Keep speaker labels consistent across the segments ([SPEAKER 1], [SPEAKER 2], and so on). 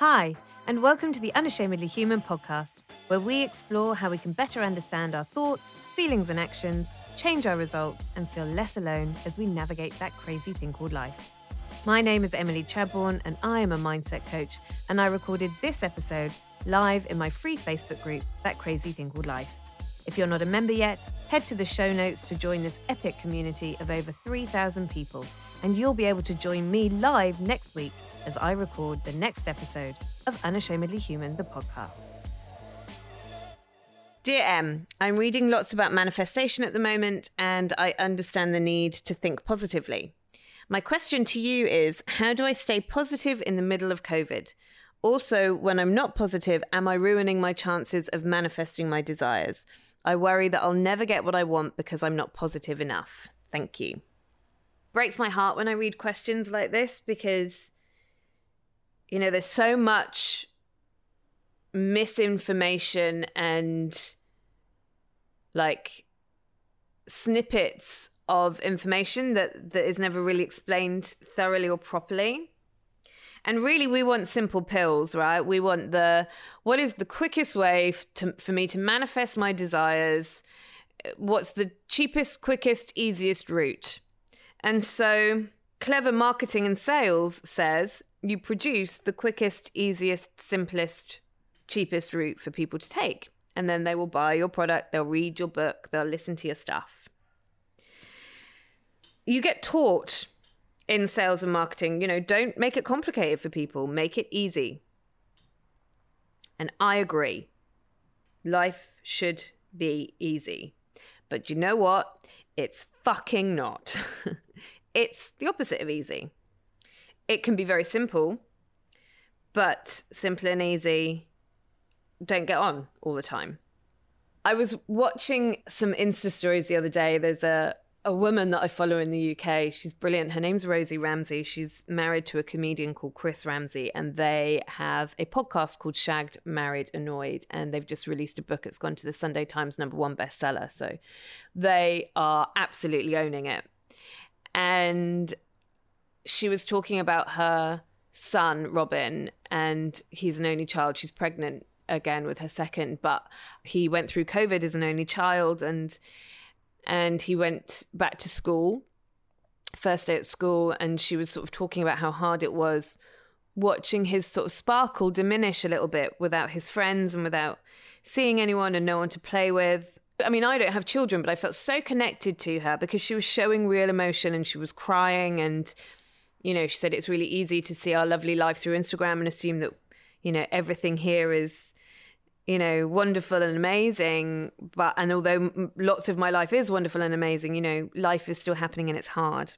[SPEAKER 1] Hi, and welcome to the Unashamedly Human podcast, where we explore how we can better understand our thoughts, feelings, and actions, change our results, and feel less alone as we navigate that crazy thing called life. My name is Emily Chadbourne, and I am a mindset coach, and I recorded this episode live in my free Facebook group, That Crazy Thing Called Life. If you're not a member yet, head to the show notes to join this epic community of over 3,000 people, and you'll be able to join me live next week as I record the next episode of Unashamedly Human, the podcast. Dear M, I'm reading lots about manifestation at the moment, and I understand the need to think positively. My question to you is How do I stay positive in the middle of COVID? Also, when I'm not positive, am I ruining my chances of manifesting my desires? I worry that I'll never get what I want because I'm not positive enough. Thank you. Breaks my heart when I read questions like this because, you know, there's so much misinformation and like snippets of information that, that is never really explained thoroughly or properly. And really, we want simple pills, right? We want the what is the quickest way to, for me to manifest my desires? What's the cheapest, quickest, easiest route? And so, clever marketing and sales says you produce the quickest, easiest, simplest, cheapest route for people to take. And then they will buy your product, they'll read your book, they'll listen to your stuff. You get taught in sales and marketing. You know, don't make it complicated for people, make it easy. And I agree. Life should be easy. But you know what? It's fucking not. it's the opposite of easy. It can be very simple, but simple and easy don't get on all the time. I was watching some Insta stories the other day. There's a a woman that I follow in the UK. She's brilliant. Her name's Rosie Ramsey. She's married to a comedian called Chris Ramsey, and they have a podcast called Shagged, Married, Annoyed. And they've just released a book. It's gone to the Sunday Times number one bestseller. So they are absolutely owning it. And she was talking about her son, Robin, and he's an only child. She's pregnant again with her second, but he went through COVID as an only child. And and he went back to school first day at school and she was sort of talking about how hard it was watching his sort of sparkle diminish a little bit without his friends and without seeing anyone and no one to play with I mean, I don't have children, but I felt so connected to her because she was showing real emotion and she was crying. And, you know, she said it's really easy to see our lovely life through Instagram and assume that, you know, everything here is you know, wonderful and amazing. But, and although lots of my life is wonderful and amazing, you know, life is still happening and it's hard.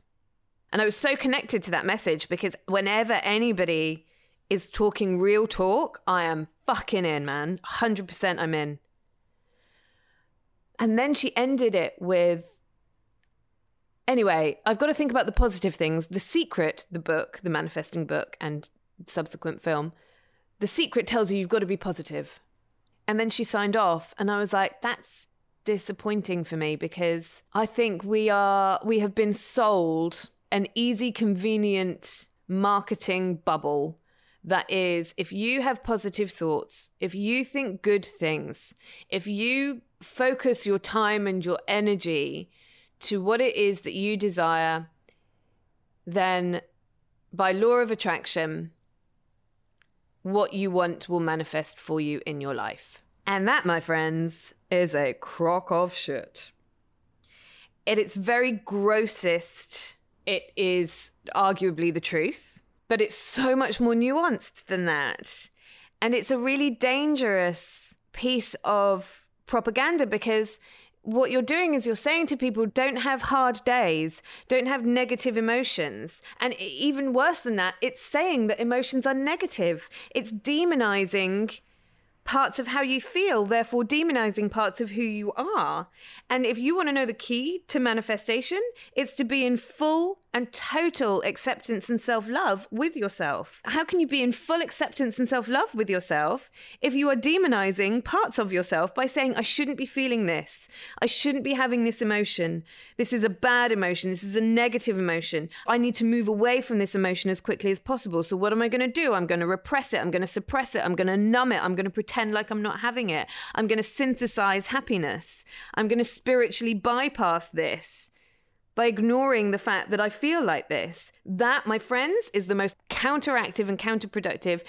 [SPEAKER 1] And I was so connected to that message because whenever anybody is talking real talk, I am fucking in, man. 100% I'm in. And then she ended it with anyway, I've got to think about the positive things. The Secret, the book, the manifesting book, and subsequent film, The Secret tells you you've got to be positive. And then she signed off. And I was like, that's disappointing for me because I think we are, we have been sold an easy, convenient marketing bubble that is if you have positive thoughts, if you think good things, if you focus your time and your energy to what it is that you desire, then by law of attraction, what you want will manifest for you in your life. And that, my friends, is a crock of shit. At its very grossest, it is arguably the truth, but it's so much more nuanced than that. And it's a really dangerous piece of propaganda because what you're doing is you're saying to people don't have hard days don't have negative emotions. And even worse than that it's saying that emotions are negative. It's demonizing parts of how you feel therefore demonizing parts of who you are. And if you want to know the key to manifestation it's to be in full and total acceptance and self love with yourself. How can you be in full acceptance and self love with yourself if you are demonizing parts of yourself by saying, I shouldn't be feeling this? I shouldn't be having this emotion. This is a bad emotion. This is a negative emotion. I need to move away from this emotion as quickly as possible. So, what am I going to do? I'm going to repress it. I'm going to suppress it. I'm going to numb it. I'm going to pretend like I'm not having it. I'm going to synthesize happiness. I'm going to spiritually bypass this by ignoring the fact that I feel like this. That, my friends, is the most counteractive and counterproductive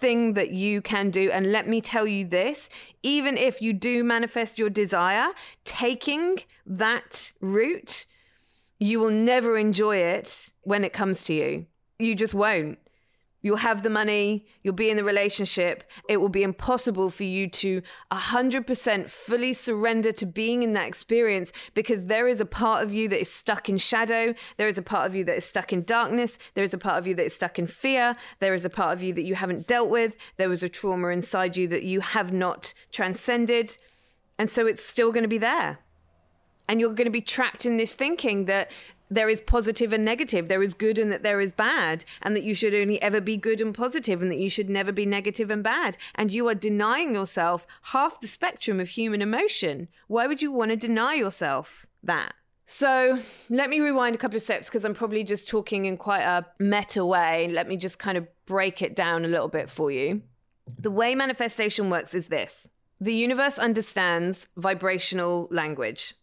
[SPEAKER 1] thing that you can do. And let me tell you this even if you do manifest your desire, taking that route, you will never enjoy it when it comes to you. You just won't. You'll have the money, you'll be in the relationship. It will be impossible for you to 100% fully surrender to being in that experience because there is a part of you that is stuck in shadow. There is a part of you that is stuck in darkness. There is a part of you that is stuck in fear. There is a part of you that you haven't dealt with. There was a trauma inside you that you have not transcended. And so it's still going to be there. And you're going to be trapped in this thinking that there is positive and negative, there is good and that there is bad, and that you should only ever be good and positive, and that you should never be negative and bad. And you are denying yourself half the spectrum of human emotion. Why would you want to deny yourself that? So let me rewind a couple of steps because I'm probably just talking in quite a meta way. Let me just kind of break it down a little bit for you. The way manifestation works is this the universe understands vibrational language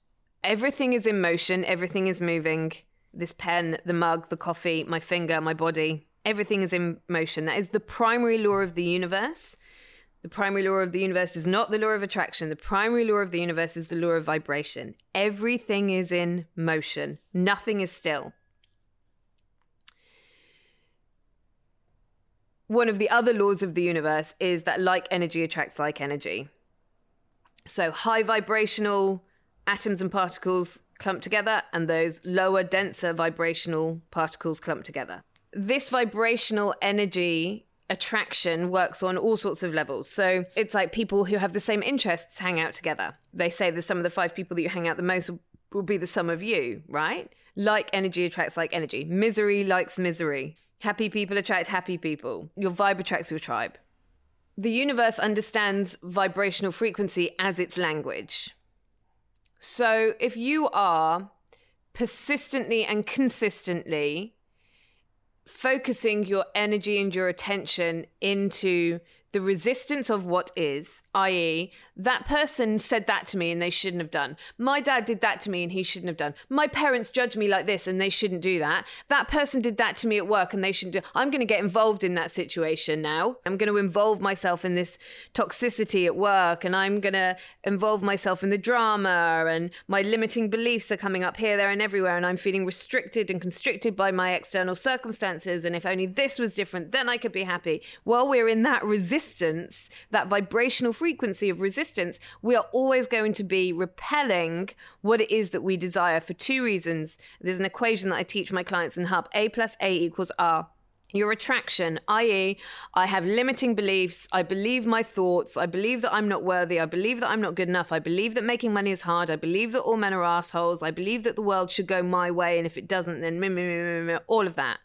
[SPEAKER 1] everything is in motion, everything is moving. This pen, the mug, the coffee, my finger, my body, everything is in motion. That is the primary law of the universe. The primary law of the universe is not the law of attraction. The primary law of the universe is the law of vibration. Everything is in motion, nothing is still. One of the other laws of the universe is that like energy attracts like energy. So, high vibrational atoms and particles clump together and those lower, denser vibrational particles clump together. This vibrational energy attraction works on all sorts of levels. So it's like people who have the same interests hang out together. They say that some of the five people that you hang out the most will be the sum of you, right? Like energy attracts like energy. Misery likes misery. Happy people attract happy people. Your vibe attracts your tribe. The universe understands vibrational frequency as its language. So if you are persistently and consistently focusing your energy and your attention into the resistance of what is, i.e., that person said that to me and they shouldn't have done. My dad did that to me and he shouldn't have done. My parents judged me like this and they shouldn't do that. That person did that to me at work and they shouldn't do. I'm going to get involved in that situation now. I'm going to involve myself in this toxicity at work and I'm going to involve myself in the drama and my limiting beliefs are coming up here, there, and everywhere. And I'm feeling restricted and constricted by my external circumstances. And if only this was different, then I could be happy. While we're in that resistance, that vibrational frequency of resistance, resistance, we are always going to be repelling what it is that we desire for two reasons. There's an equation that I teach my clients in Hub A plus A equals R. Your attraction, i.e., I have limiting beliefs. I believe my thoughts. I believe that I'm not worthy. I believe that I'm not good enough. I believe that making money is hard. I believe that all men are assholes. I believe that the world should go my way. And if it doesn't, then all of that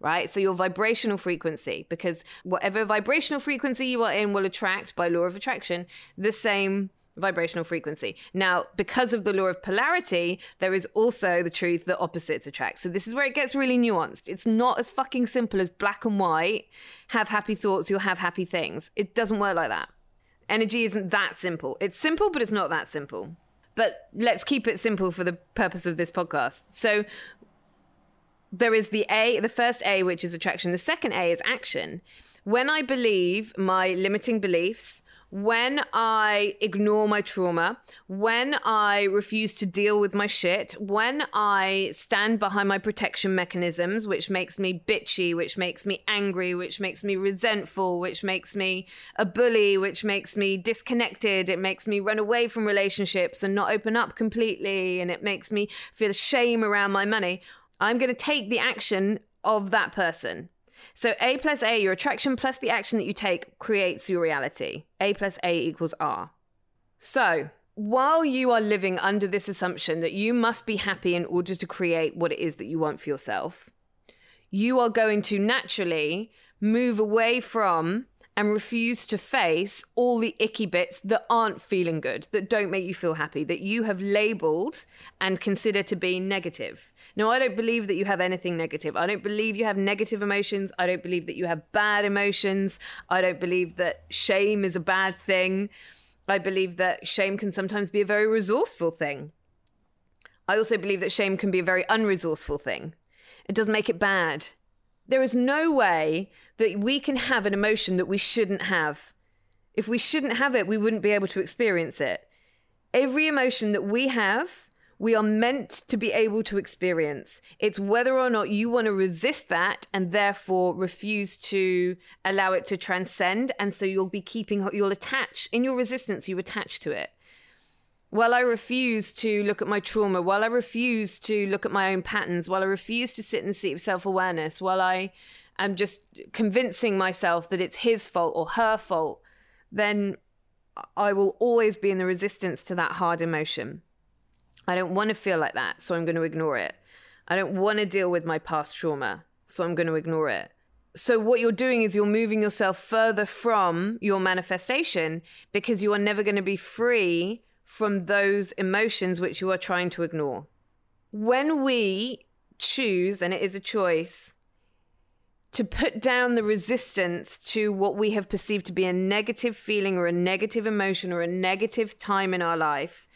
[SPEAKER 1] right? So your vibrational frequency, because whatever vibrational frequency you are in will attract by law of attraction the same vibrational frequency. Now, because of the law of polarity, there is also the truth that opposites attract. So this is where it gets really nuanced. It's not as fucking simple as black and white. Have happy thoughts, you'll have happy things. It doesn't work like that. Energy isn't that simple. It's simple, but it's not that simple. But let's keep it simple for the purpose of this podcast. So there is the A, the first A, which is attraction. The second A is action. When I believe my limiting beliefs, when I ignore my trauma, when I refuse to deal with my shit, when I stand behind my protection mechanisms, which makes me bitchy, which makes me angry, which makes me resentful, which makes me a bully, which makes me disconnected, it makes me run away from relationships and not open up completely, and it makes me feel shame around my money. I'm going to take the action of that person. So A plus A, your attraction plus the action that you take creates your reality. A plus A equals R. So while you are living under this assumption that you must be happy in order to create what it is that you want for yourself, you are going to naturally move away from and refuse to face all the icky bits that aren't feeling good, that don't make you feel happy, that you have labeled and consider to be negative. Now, I don't believe that you have anything negative. I don't believe you have negative emotions. I don't believe that you have bad emotions. I don't believe that shame is a bad thing. I believe that shame can sometimes be a very resourceful thing. I also believe that shame can be a very unresourceful thing. It doesn't make it bad. There is no way that we can have an emotion that we shouldn't have. If we shouldn't have it, we wouldn't be able to experience it. Every emotion that we have, we are meant to be able to experience. It's whether or not you want to resist that and therefore refuse to allow it to transcend. And so you'll be keeping, you'll attach, in your resistance, you attach to it. While I refuse to look at my trauma, while I refuse to look at my own patterns, while I refuse to sit in the seat of self awareness, while I am just convincing myself that it's his fault or her fault, then I will always be in the resistance to that hard emotion. I don't want to feel like that, so I'm going to ignore it. I don't want to deal with my past trauma, so I'm going to ignore it. So, what you're doing is you're moving yourself further from your manifestation because you are never going to be free from those emotions which you are trying to ignore. When we choose, and it is a choice, to put down the resistance to what we have perceived to be a negative feeling or a negative emotion or a negative time in our life,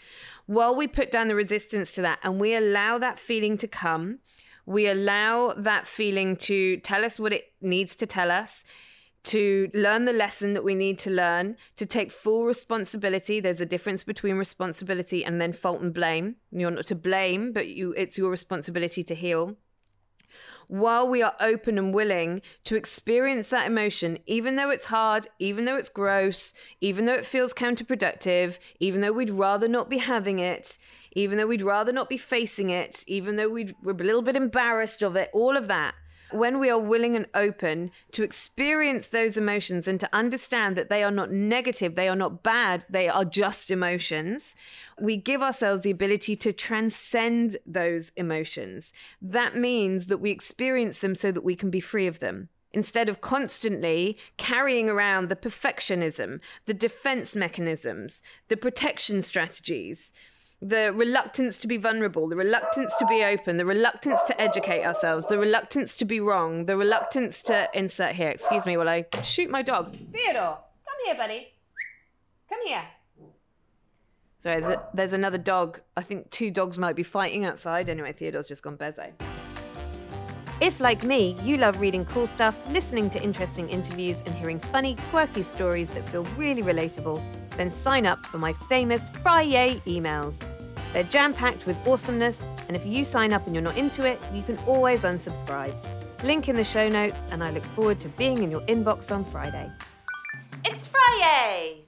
[SPEAKER 1] while we put down the resistance to that and we allow that feeling to come, we allow that feeling to tell us what it needs to tell us to learn the lesson that we need to learn, to take full responsibility. There's a difference between responsibility and then fault and blame. You're not to blame, but you it's your responsibility to heal. While we are open and willing to experience that emotion, even though it's hard, even though it's gross, even though it feels counterproductive, even though we'd rather not be having it, even though we'd rather not be facing it, even though we'd, we're a little bit embarrassed of it, all of that, when we are willing and open to experience those emotions and to understand that they are not negative, they are not bad, they are just emotions, we give ourselves the ability to transcend those emotions. That means that we experience them so that we can be free of them instead of constantly carrying around the perfectionism, the defense mechanisms, the protection strategies, the reluctance to be vulnerable, the reluctance to be open, the reluctance to educate ourselves, the reluctance to be wrong, the reluctance to insert here. Excuse me while I shoot my dog. Theodore, come here, buddy. Come here. Sorry, there's, a, there's another dog. I think two dogs might be fighting outside. Anyway, Theodore's just gone bezo. If, like me, you love reading cool stuff, listening to interesting interviews, and hearing funny, quirky stories that feel really relatable, then sign up for my famous Friday emails. They're jam packed with awesomeness, and if you sign up and you're not into it, you can always unsubscribe. Link in the show notes, and I look forward to being in your inbox on Friday. It's Friday!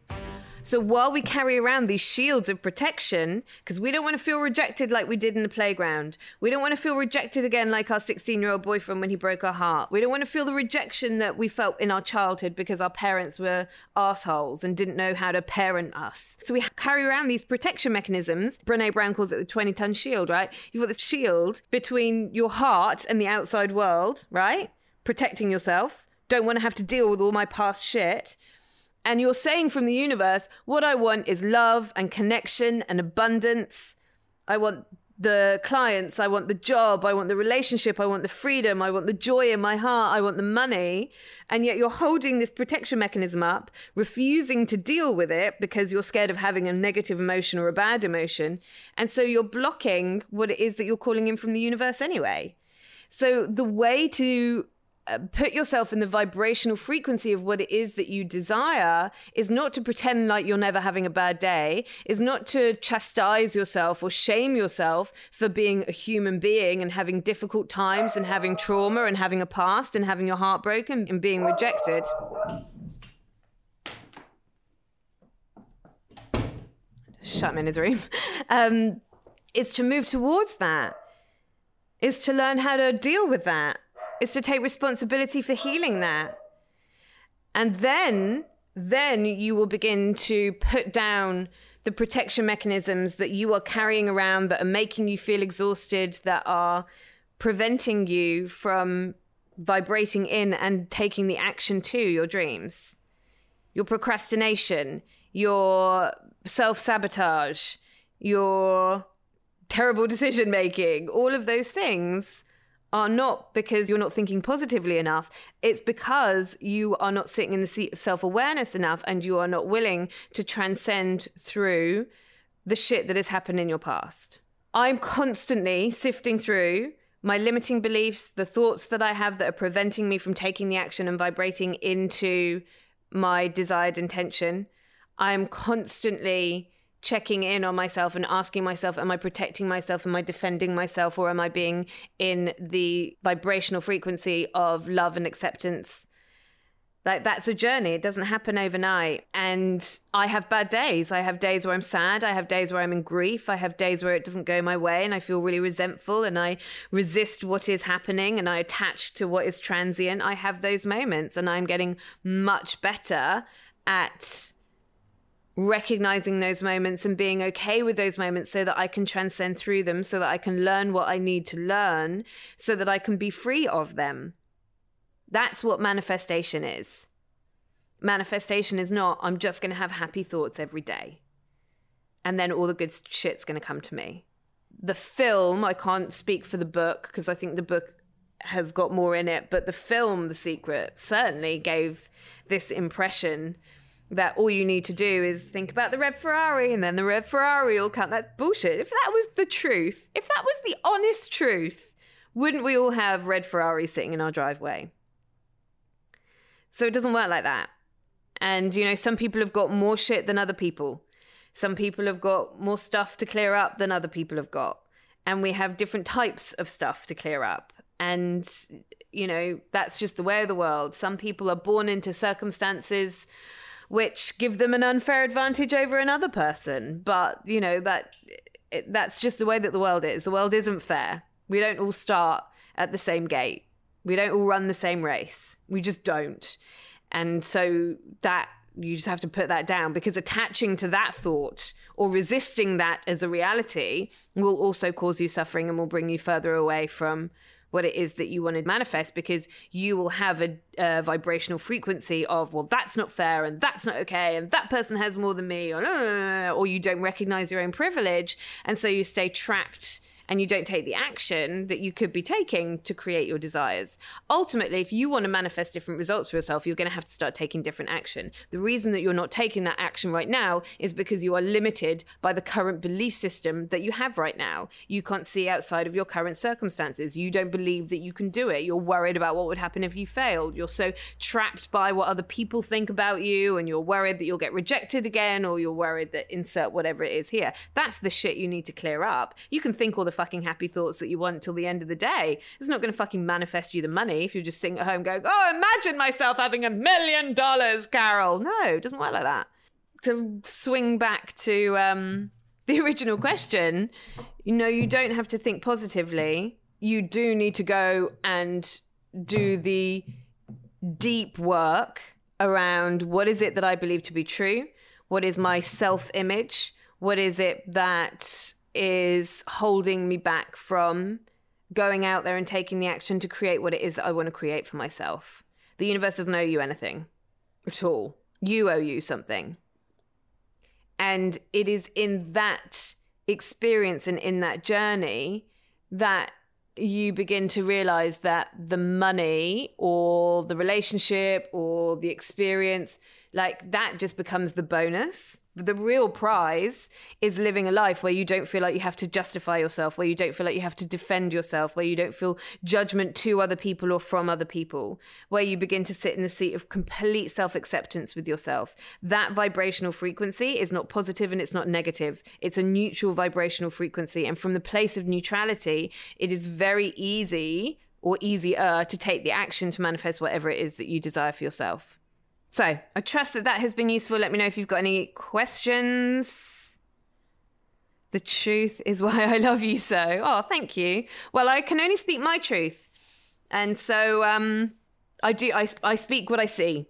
[SPEAKER 1] So while we carry around these shields of protection, because we don't want to feel rejected like we did in the playground, we don't want to feel rejected again like our 16 year old boyfriend when he broke our heart. We don't want to feel the rejection that we felt in our childhood because our parents were assholes and didn't know how to parent us. So we carry around these protection mechanisms. Brene Brown calls it the 20 ton shield, right? You've got this shield between your heart and the outside world, right? Protecting yourself. Don't want to have to deal with all my past shit and you're saying from the universe, what I want is love and connection and abundance. I want the clients, I want the job, I want the relationship, I want the freedom, I want the joy in my heart, I want the money. And yet you're holding this protection mechanism up, refusing to deal with it because you're scared of having a negative emotion or a bad emotion. And so you're blocking what it is that you're calling in from the universe anyway. So the way to put yourself in the vibrational frequency of what it is that you desire is not to pretend like you're never having a bad day, is not to chastise yourself or shame yourself for being a human being and having difficult times and having trauma and having a past and having your heart broken and being rejected. Shut him in his room. Um, it's to move towards that. Is to learn how to deal with that is to take responsibility for healing that. And then, then you will begin to put down the protection mechanisms that you are carrying around that are making you feel exhausted, that are preventing you from vibrating in and taking the action to your dreams. Your procrastination, your self sabotage, your terrible decision making, all of those things are not because you're not thinking positively enough. It's because you are not sitting in the seat of self awareness enough and you are not willing to transcend through the shit that has happened in your past. I'm constantly sifting through my limiting beliefs, the thoughts that I have that are preventing me from taking the action and vibrating into my desired intention. I'm constantly checking in on myself and asking myself, am I protecting myself? Am I defending myself? Or am I being in the vibrational frequency of love and acceptance? Like that's a journey. It doesn't happen overnight. And I have bad days. I have days where I'm sad. I have days where I'm in grief. I have days where it doesn't go my way and I feel really resentful and I resist what is happening and I attach to what is transient. I have those moments and I'm getting much better at recognizing those moments and being okay with those moments so that I can transcend through them, so that I can learn what I need to learn, so that I can be free of them. That's what manifestation is. Manifestation is not, I'm just going to have happy thoughts every day. And then all the good shit's going to come to me. The film, I can't speak for the book because I think the book has got more in it, but the film, The Secret, certainly gave this impression that all you need to do is think about the red Ferrari and then the red Ferrari will come. That's bullshit. If that was the truth, if that was the honest truth, wouldn't we all have red Ferraris sitting in our driveway? So it doesn't work like that. And, you know, some people have got more shit than other people. Some people have got more stuff to clear up than other people have got. And we have different types of stuff to clear up. And, you know, that's just the way of the world. Some people are born into circumstances which give them an unfair advantage over another person. But, you know, that it, that's just the way that the world is. The world isn't fair. We don't all start at the same gate. We don't all run the same race. We just don't. And so that you just have to put that down because attaching to that thought or resisting that as a reality will also cause you suffering and will bring you further away from what it is that you want to manifest because you will have a, a, vibrational frequency of well that's not fair and that's not okay and that person has more than me or, uh, or you don't recognize your own privilege. And so you stay trapped and you don't take the action that you could be taking to create your desires. Ultimately, if you want to manifest different results for yourself, you're going to have to start taking different action. The reason that you're not taking that action right now is because you are limited by the current belief system that you have right now. You can't see outside of your current circumstances. You don't believe that you can do it. You're worried about what would happen if you failed. You're so trapped by what other people think about you, and you're worried that you'll get rejected again, or you're worried that insert whatever it is here. That's the shit you need to clear up. You can think all the fucking happy thoughts that you want till the end of the day. It's not going to fucking manifest you the money if you're just sitting at home going, oh, imagine myself having a million dollars, Carol. No, it doesn't work like that. To swing back to um, the original question, you know, you don't have to think positively. You do need to go and do the deep work around what is it that I believe to be true? What is my self image? What is it that is holding me back from going out there and taking the action to create what it is that I want to create for myself. The universe doesn't owe you anything at all. You owe you something. And it is in that experience and in that journey that you begin to realize that the money or the relationship or the experience, like that just becomes the bonus the real prize is living a life where you don't feel like you have to justify yourself, where you don't feel like you have to defend yourself, where you don't feel judgment to other people or from other people, where you begin to sit in the seat of complete self acceptance with yourself. That vibrational frequency is not positive and it's not negative. It's a neutral vibrational frequency. And from the place of neutrality, it is very easy or easier to take the action to manifest whatever it is that you desire for yourself. So I trust that that has been useful. Let me know if you've got any questions. The truth is why I love you so. Oh, thank you. Well, I can only speak my truth. And so um, I do, I, I speak what I see.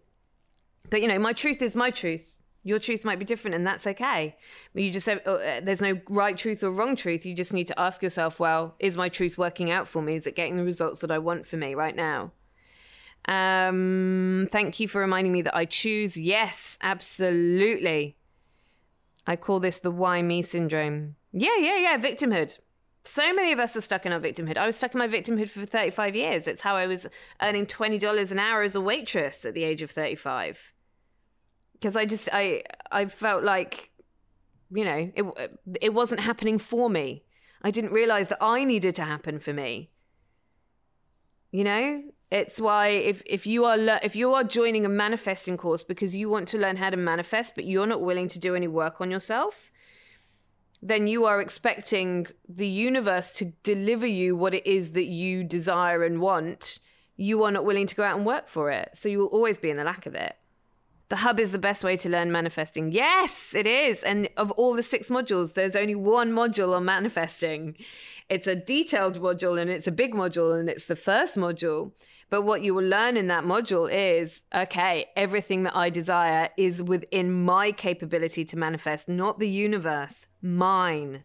[SPEAKER 1] But, you know, my truth is my truth. Your truth might be different, and that's okay. You just have, uh, there's no right truth or wrong truth. You just need to ask yourself, well, is my truth working out for me? Is it getting the results that I want for me right now? Um, thank you for reminding me that I choose. Yes, absolutely. I call this the why me syndrome. Yeah, yeah, yeah, victimhood. So many of us are stuck in our victimhood. I was stuck in my victimhood for 35 years. It's how I was earning $20 an hour as a waitress at the age of 35 because I just I I felt like you know it it wasn't happening for me. I didn't realize that I needed to happen for me. You know, it's why if if you are le- if you are joining a manifesting course because you want to learn how to manifest but you're not willing to do any work on yourself, then you are expecting the universe to deliver you what it is that you desire and want. You are not willing to go out and work for it. So you will always be in the lack of it. The hub is the best way to learn manifesting. Yes, it is. And of all the six modules, there's only one module on manifesting. It's a detailed module and it's a big module and it's the first module. But what you will learn in that module is okay, everything that I desire is within my capability to manifest, not the universe, mine.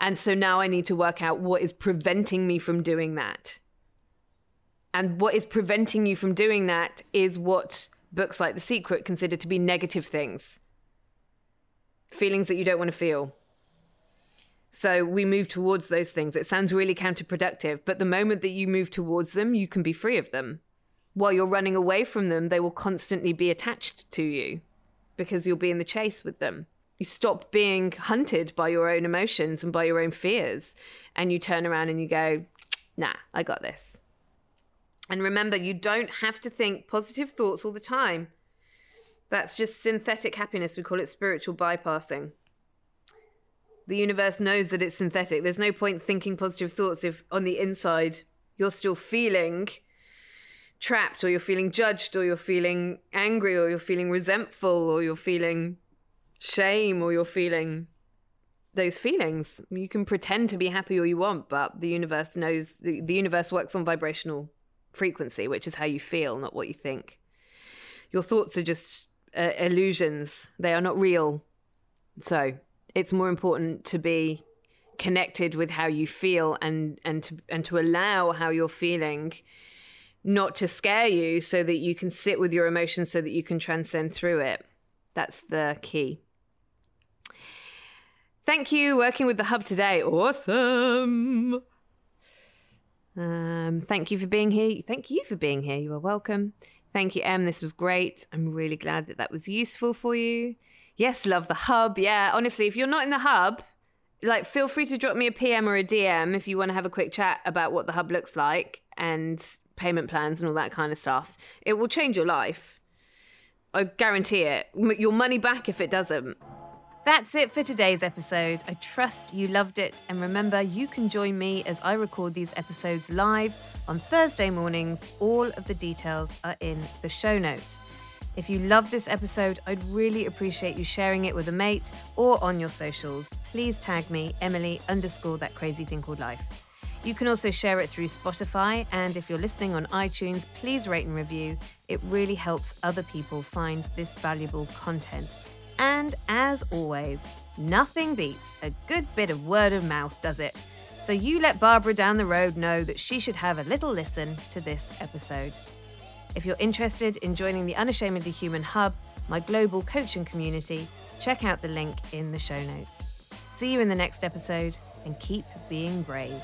[SPEAKER 1] And so now I need to work out what is preventing me from doing that. And what is preventing you from doing that is what books like The Secret consider to be negative things, feelings that you don't want to feel. So we move towards those things. It sounds really counterproductive, but the moment that you move towards them, you can be free of them. While you're running away from them, they will constantly be attached to you because you'll be in the chase with them. You stop being hunted by your own emotions and by your own fears, and you turn around and you go, nah, I got this. And remember, you don't have to think positive thoughts all the time. That's just synthetic happiness. We call it spiritual bypassing. The universe knows that it's synthetic. There's no point thinking positive thoughts if on the inside you're still feeling trapped or you're feeling judged or you're feeling angry or you're feeling resentful or you're feeling shame or you're feeling those feelings. You can pretend to be happy all you want, but the universe knows the, the universe works on vibrational frequency, which is how you feel, not what you think. Your thoughts are just uh, illusions, they are not real. So it's more important to be connected with how you feel and, and, to, and to allow how you're feeling not to scare you so that you can sit with your emotions so that you can transcend through it. That's the key. Thank you, working with the hub today. Awesome. Um, thank you for being here. Thank you for being here. You are welcome. Thank you, Em. This was great. I'm really glad that that was useful for you. Yes, love the hub. Yeah, honestly, if you're not in the hub, like feel free to drop me a PM or a DM if you want to have a quick chat about what the hub looks like and payment plans and all that kind of stuff. It will change your life. I guarantee it. Your money back if it doesn't. That's it for today's episode. I trust you loved it. And remember, you can join me as I record these episodes live on Thursday mornings. All of the details are in the show notes. If you love this episode, I'd really appreciate you sharing it with a mate or on your socials. Please tag me, Emily underscore that crazy thing called life. You can also share it through Spotify, and if you're listening on iTunes, please rate and review. It really helps other people find this valuable content. And as always, nothing beats a good bit of word of mouth, does it? So you let Barbara down the road know that she should have a little listen to this episode. If you're interested in joining the Unashamedly Human Hub, my global coaching community, check out the link in the show notes. See you in the next episode and keep being brave.